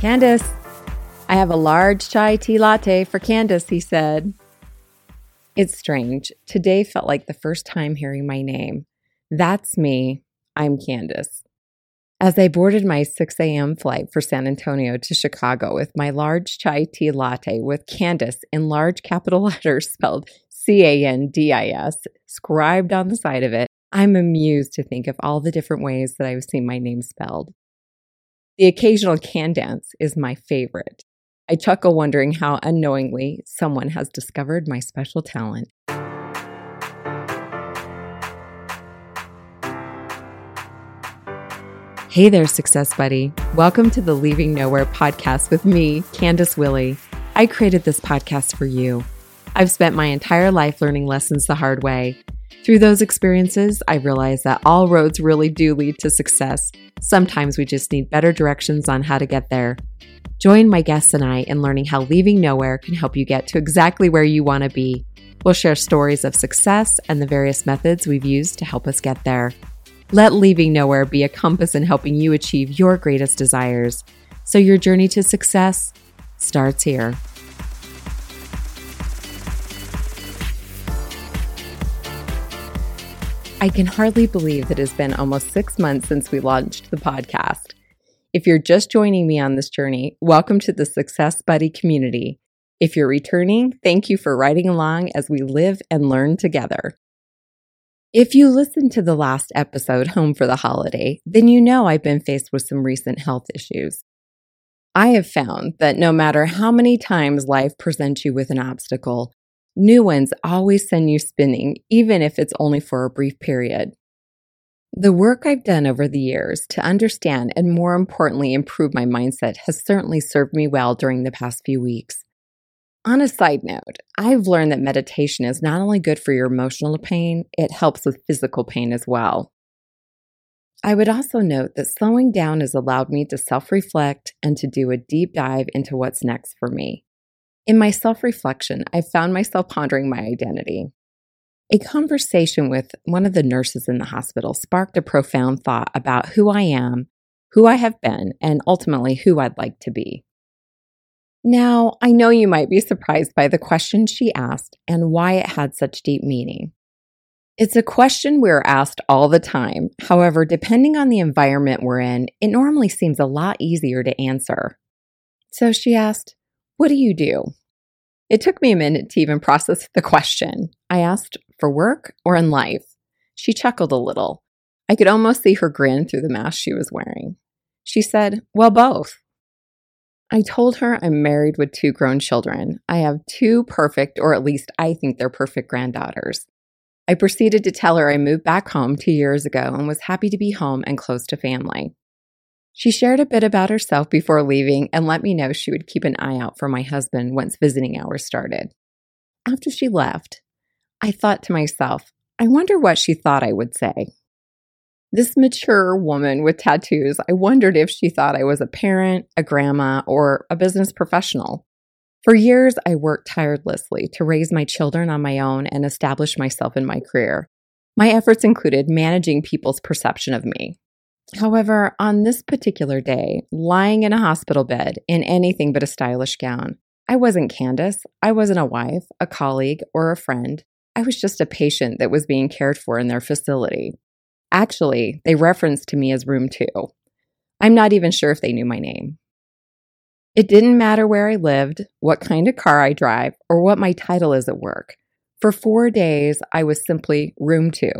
Kandace, I have a large chai tea latte for Kandace, he said. It's strange. Today felt like the first time hearing my name. That's me. I'm Kandace. As I boarded my 6 a.m. flight for San Antonio to Chicago with my large chai tea latte with Candace in large capital letters spelled C A N D I S scribed on the side of it, I'm amused to think of all the different ways that I've seen my name spelled. The occasional can dance is my favorite. I chuckle wondering how unknowingly someone has discovered my special talent. Hey there, Success Buddy. Welcome to the Leaving Nowhere podcast with me, Kandace Willie. I created this podcast for you. I've spent my entire life learning lessons the hard way. Through those experiences, I realized that all roads really do lead to success. Sometimes we just need better directions on how to get there. Join my guests and I in learning how leaving nowhere can help you get to exactly where you want to be. We'll share stories of success and the various methods we've used to help us get there. Let leaving nowhere be a compass in helping you achieve your greatest desires. So your journey to success starts here. I can hardly believe that it has been almost six months since we launched the podcast. If you're just joining me on this journey, welcome to the Success Buddy community. If you're returning, thank you for riding along as we live and learn together. If you listened to the last episode, Home for the Holiday, then you know I've been faced with some recent health issues. I have found that no matter how many times life presents you with an obstacle, new ones always send you spinning, even if it's only for a brief period. The work I've done over the years to understand and more importantly improve my mindset has certainly served me well during the past few weeks. On a side note, I've learned that meditation is not only good for your emotional pain, it helps with physical pain as well. I would also note that slowing down has allowed me to self reflect and to do a deep dive into what's next for me. In my self reflection, I found myself pondering my identity. A conversation with one of the nurses in the hospital sparked a profound thought about who I am, who I have been, and ultimately who I'd like to be. Now, I know you might be surprised by the question she asked and why it had such deep meaning. It's a question we're asked all the time. However, depending on the environment we're in, it normally seems a lot easier to answer. So she asked, What do you do? It took me a minute to even process the question. I asked, For work or in life? She chuckled a little. I could almost see her grin through the mask she was wearing. She said, Well, both. I told her I'm married with two grown children. I have two perfect, or at least I think they're perfect granddaughters. I proceeded to tell her I moved back home two years ago and was happy to be home and close to family. She shared a bit about herself before leaving and let me know she would keep an eye out for my husband once visiting hours started. After she left, I thought to myself, I wonder what she thought I would say. This mature woman with tattoos, I wondered if she thought I was a parent, a grandma, or a business professional. For years, I worked tirelessly to raise my children on my own and establish myself in my career. My efforts included managing people's perception of me. However, on this particular day, lying in a hospital bed in anything but a stylish gown, I wasn't Kandace. I wasn't a wife, a colleague, or a friend. I was just a patient that was being cared for in their facility. Actually, they referenced to me as room two. I'm not even sure if they knew my name. It didn't matter where I lived, what kind of car I drive, or what my title is at work. For four days, I was simply room two.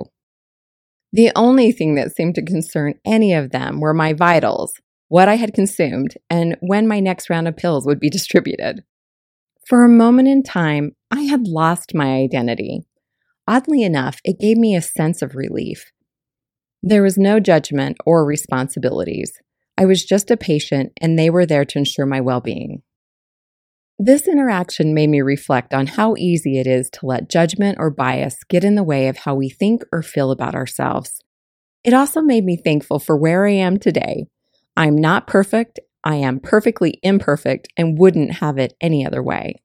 The only thing that seemed to concern any of them were my vitals, what I had consumed, and when my next round of pills would be distributed. For a moment in time, I had lost my identity. Oddly enough, it gave me a sense of relief. There was no judgment or responsibilities. I was just a patient, and they were there to ensure my well being. This interaction made me reflect on how easy it is to let judgment or bias get in the way of how we think or feel about ourselves. It also made me thankful for where I am today. I'm not perfect, I am perfectly imperfect, and wouldn't have it any other way.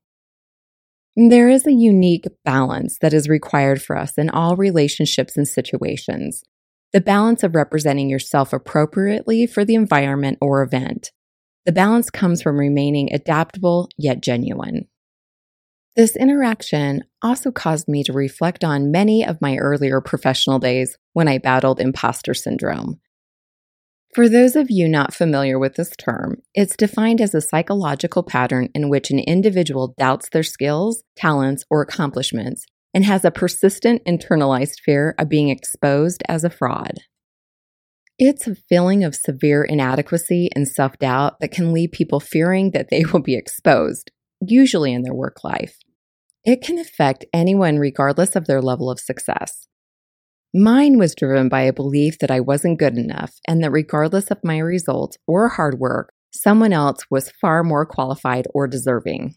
There is a unique balance that is required for us in all relationships and situations the balance of representing yourself appropriately for the environment or event. The balance comes from remaining adaptable yet genuine. This interaction also caused me to reflect on many of my earlier professional days when I battled imposter syndrome. For those of you not familiar with this term, it's defined as a psychological pattern in which an individual doubts their skills, talents, or accomplishments and has a persistent internalized fear of being exposed as a fraud. It's a feeling of severe inadequacy and self doubt that can leave people fearing that they will be exposed, usually in their work life. It can affect anyone regardless of their level of success. Mine was driven by a belief that I wasn't good enough and that regardless of my results or hard work, someone else was far more qualified or deserving.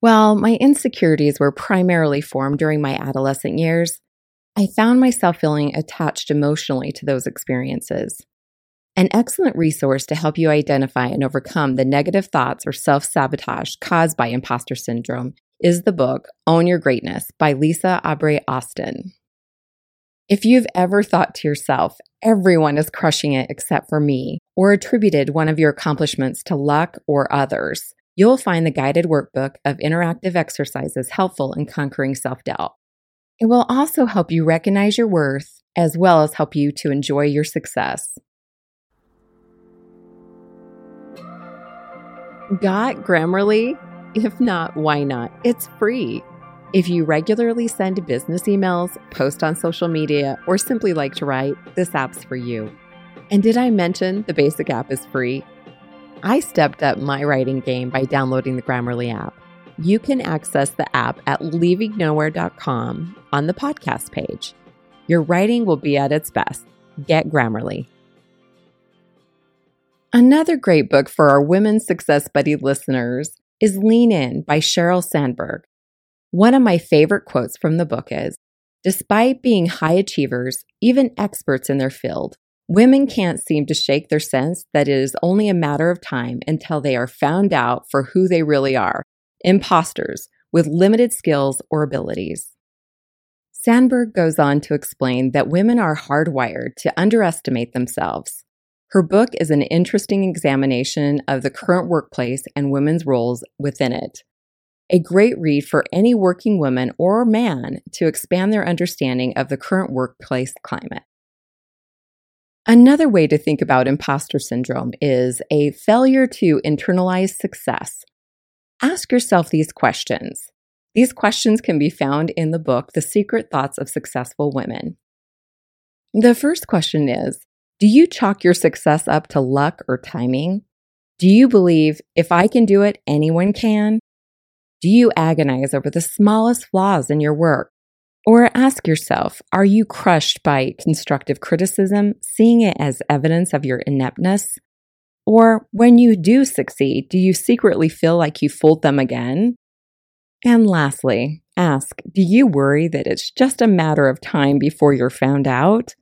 While my insecurities were primarily formed during my adolescent years, I found myself feeling attached emotionally to those experiences. An excellent resource to help you identify and overcome the negative thoughts or self sabotage caused by imposter syndrome is the book Own Your Greatness by Lisa Orbé-Austin. If you've ever thought to yourself, everyone is crushing it except for me, or attributed one of your accomplishments to luck or others, you'll find the guided workbook of interactive exercises helpful in conquering self doubt. It will also help you recognize your worth as well as help you to enjoy your success. Got Grammarly? If not, why not? It's free. If you regularly send business emails, post on social media, or simply like to write, this app's for you. And did I mention the basic app is free? I stepped up my writing game by downloading the Grammarly app. You can access the app at leavingnowhere.com on the podcast page. Your writing will be at its best. Get Grammarly. Another great book for our Women Success Buddy listeners is Lean In by Sheryl Sandberg. One of my favorite quotes from the book is Despite being high achievers, even experts in their field, Women can't seem to shake their sense that it is only a matter of time until they are found out for who they really are imposters with limited skills or abilities. Sandberg goes on to explain that women are hardwired to underestimate themselves. Her book is an interesting examination of the current workplace and women's roles within it. A great read for any working woman or man to expand their understanding of the current workplace climate. Another way to think about imposter syndrome is a failure to internalize success. Ask yourself these questions. These questions can be found in the book, The Secret Thoughts of Successful Women. The first question is Do you chalk your success up to luck or timing? Do you believe if I can do it, anyone can? Do you agonize over the smallest flaws in your work? Or ask yourself Are you crushed by constructive criticism, seeing it as evidence of your ineptness? Or when you do succeed, do you secretly feel like you fooled them again? And lastly, ask Do you worry that it's just a matter of time before you're found out?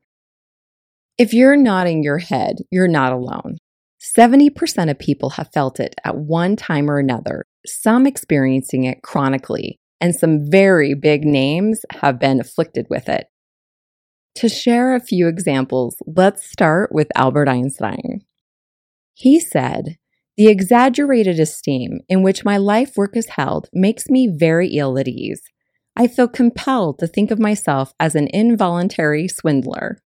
If you're nodding your head, you're not alone. 70% of people have felt it at one time or another, some experiencing it chronically, and some very big names have been afflicted with it. To share a few examples, let's start with Albert Einstein. He said, The exaggerated esteem in which my life work is held makes me very ill at ease. I feel compelled to think of myself as an involuntary swindler.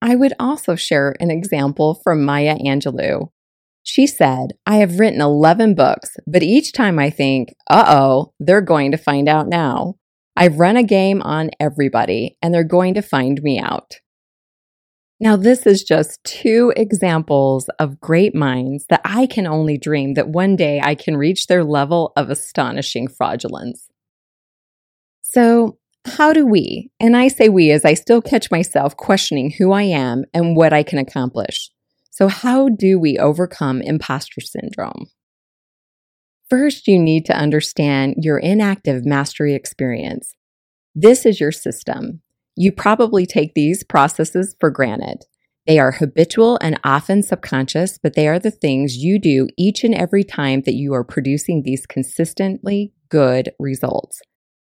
I would also share an example from Maya Angelou, she said, I have written 11 books, but each time I think, uh oh, they're going to find out now. I've run a game on everybody and they're going to find me out. Now, this is just two examples of great minds that I can only dream that one day I can reach their level of astonishing fraudulence. So, how do we, and I say we as I still catch myself questioning who I am and what I can accomplish, so, how do we overcome imposter syndrome? First, you need to understand your enactive mastery experience. This is your system. You probably take these processes for granted. They are habitual and often subconscious, but they are the things you do each and every time that you are producing these consistently good results.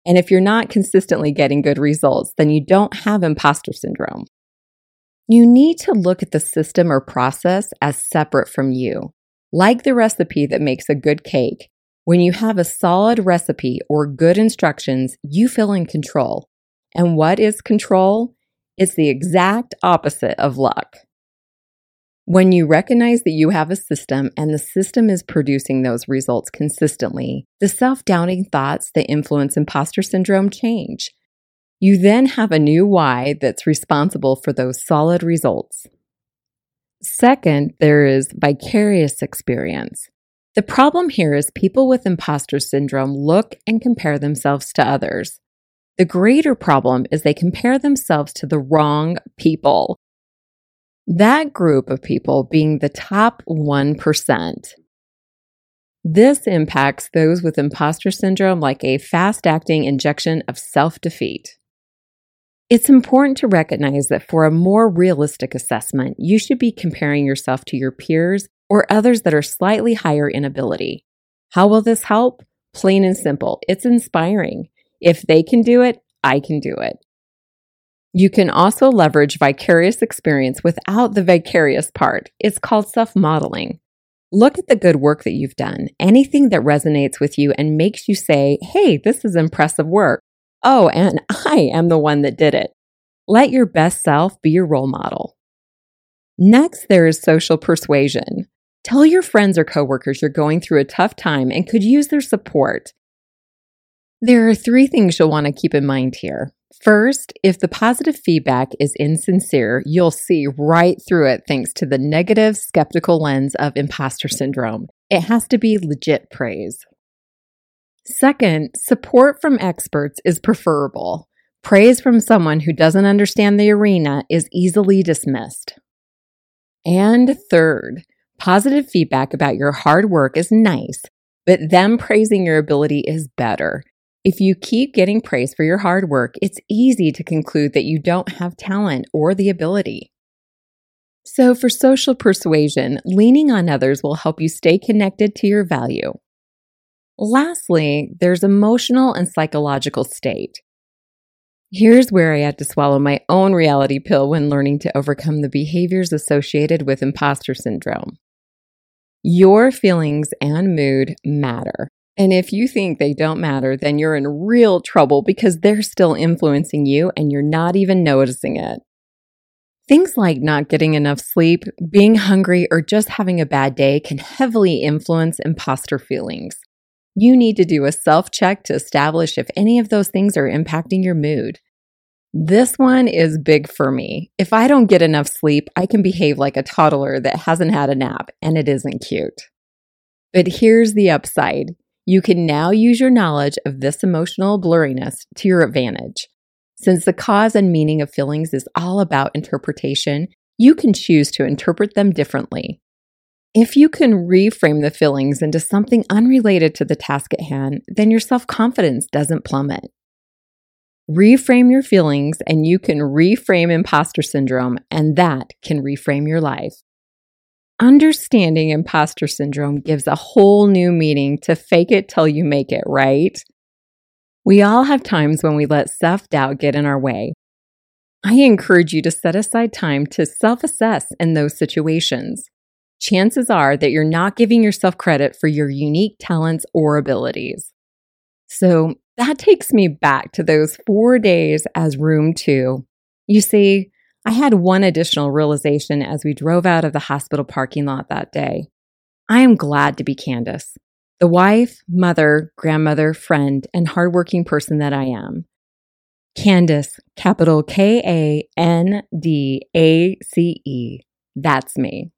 And if you're not consistently getting good results, then you don't have imposter syndrome. You need to look at the system or process as separate from you. Like the recipe that makes a good cake, when you have a solid recipe or good instructions, you feel in control. And what is control? It's the exact opposite of luck. When you recognize that you have a system and the system is producing those results consistently, the self doubting thoughts that influence imposter syndrome change. You then have a new why that's responsible for those solid results. Second, there is vicarious experience. The problem here is people with imposter syndrome look and compare themselves to others. The greater problem is they compare themselves to the wrong people. That group of people being the top 1%. This impacts those with imposter syndrome like a fast acting injection of self defeat. It's important to recognize that for a more realistic assessment, you should be comparing yourself to your peers or others that are slightly higher in ability. How will this help? Plain and simple. It's inspiring. If they can do it, I can do it. You can also leverage vicarious experience without the vicarious part. It's called self modeling. Look at the good work that you've done, anything that resonates with you and makes you say, hey, this is impressive work. Oh, and I am the one that did it. Let your best self be your role model. Next, there is social persuasion. Tell your friends or coworkers you're going through a tough time and could use their support. There are three things you'll want to keep in mind here. First, if the positive feedback is insincere, you'll see right through it thanks to the negative, skeptical lens of imposter syndrome. It has to be legit praise. Second, support from experts is preferable. Praise from someone who doesn't understand the arena is easily dismissed. And third, positive feedback about your hard work is nice, but them praising your ability is better. If you keep getting praise for your hard work, it's easy to conclude that you don't have talent or the ability. So, for social persuasion, leaning on others will help you stay connected to your value. Lastly, there's emotional and psychological state. Here's where I had to swallow my own reality pill when learning to overcome the behaviors associated with imposter syndrome. Your feelings and mood matter. And if you think they don't matter, then you're in real trouble because they're still influencing you and you're not even noticing it. Things like not getting enough sleep, being hungry, or just having a bad day can heavily influence imposter feelings. You need to do a self check to establish if any of those things are impacting your mood. This one is big for me. If I don't get enough sleep, I can behave like a toddler that hasn't had a nap, and it isn't cute. But here's the upside you can now use your knowledge of this emotional blurriness to your advantage. Since the cause and meaning of feelings is all about interpretation, you can choose to interpret them differently. If you can reframe the feelings into something unrelated to the task at hand, then your self confidence doesn't plummet. Reframe your feelings, and you can reframe imposter syndrome, and that can reframe your life. Understanding imposter syndrome gives a whole new meaning to fake it till you make it, right? We all have times when we let self doubt get in our way. I encourage you to set aside time to self assess in those situations chances are that you're not giving yourself credit for your unique talents or abilities. So that takes me back to those four days as room two. You see, I had one additional realization as we drove out of the hospital parking lot that day. I am glad to be Kandace, the wife, mother, grandmother, friend, and hardworking person that I am. Kandace, capital K A N D A C E. That's me.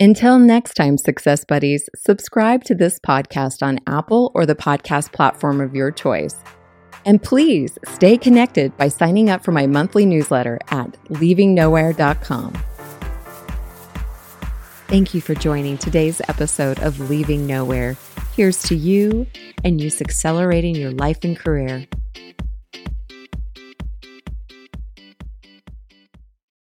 Until next time, Success Buddies, subscribe to this podcast on Apple or the podcast platform of your choice. And please stay connected by signing up for my monthly newsletter at leavingnowhere.com. Thank you for joining today's episode of Leaving Nowhere. Here's to you and you accelerating your life and career.